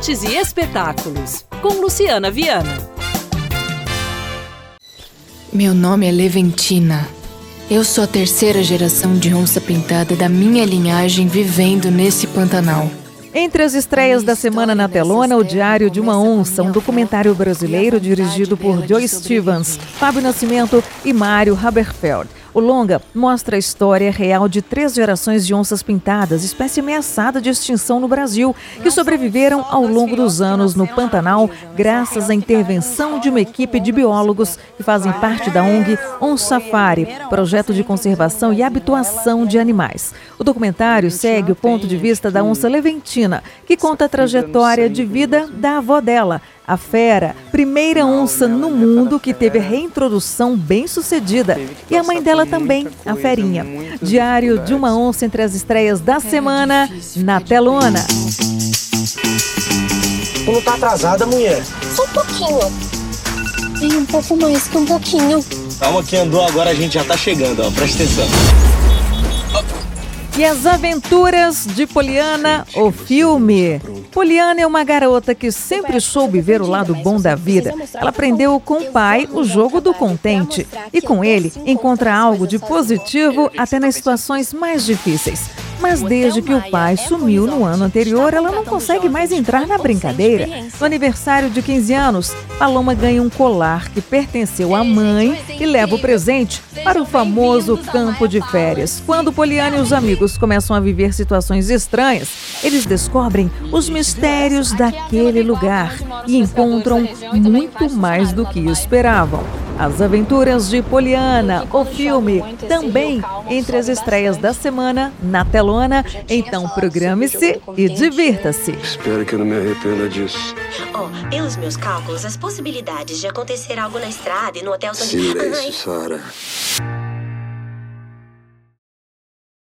artes e espetáculos, com Luciana Viana. Meu nome é Leventina. Eu sou a terceira geração de onça pintada da minha linhagem vivendo nesse Pantanal. Entre as estreias da semana na telona, O Diário de uma Onça, um documentário brasileiro dirigido por Joe Stevens, Fábio Nascimento e Mário Haberfeld. O longa mostra a história real de três gerações de onças pintadas, espécie ameaçada de extinção no Brasil, que sobreviveram ao longo dos anos no Pantanal, graças à intervenção de uma equipe de biólogos que fazem parte da ONG On Safari, projeto de conservação e habituação de animais. O documentário segue o ponto de vista da onça leventina, que conta a trajetória de vida da avó dela, a fera, primeira onça no mundo que teve reintrodução bem sucedida. E a mãe dela também, a ferinha. Diário de uma onça entre as estreias da semana na telona. Tu não tá atrasada, mulher? Só um pouquinho. Tem um pouco mais que um pouquinho. Calma que andou, agora a gente já tá chegando, ó. Presta atenção. E as aventuras de Poliana, o filme. Poliana é uma garota que sempre soube ver o lado bom da vida. Ela aprendeu com o pai o jogo do contente e com ele encontra algo de positivo até nas situações mais difíceis. Mas desde que o pai sumiu no ano anterior, ela não consegue mais entrar na brincadeira. No aniversário de 15 anos, Paloma ganha um colar que pertenceu à mãe e leva o presente para o famoso campo de férias. Quando Poliana e os amigos começam a viver situações estranhas, eles descobrem os mistérios daquele lugar e encontram muito mais do que esperavam. As Aventuras de Poliana, o filme, também entre as estreias da semana na telona. Então programe-se e divirta-se. Espero que eu não me arrependa disso. Oh, pelos meus cálculos, as possibilidades de acontecer algo na estrada e no hotel são... Silêncio, Sara.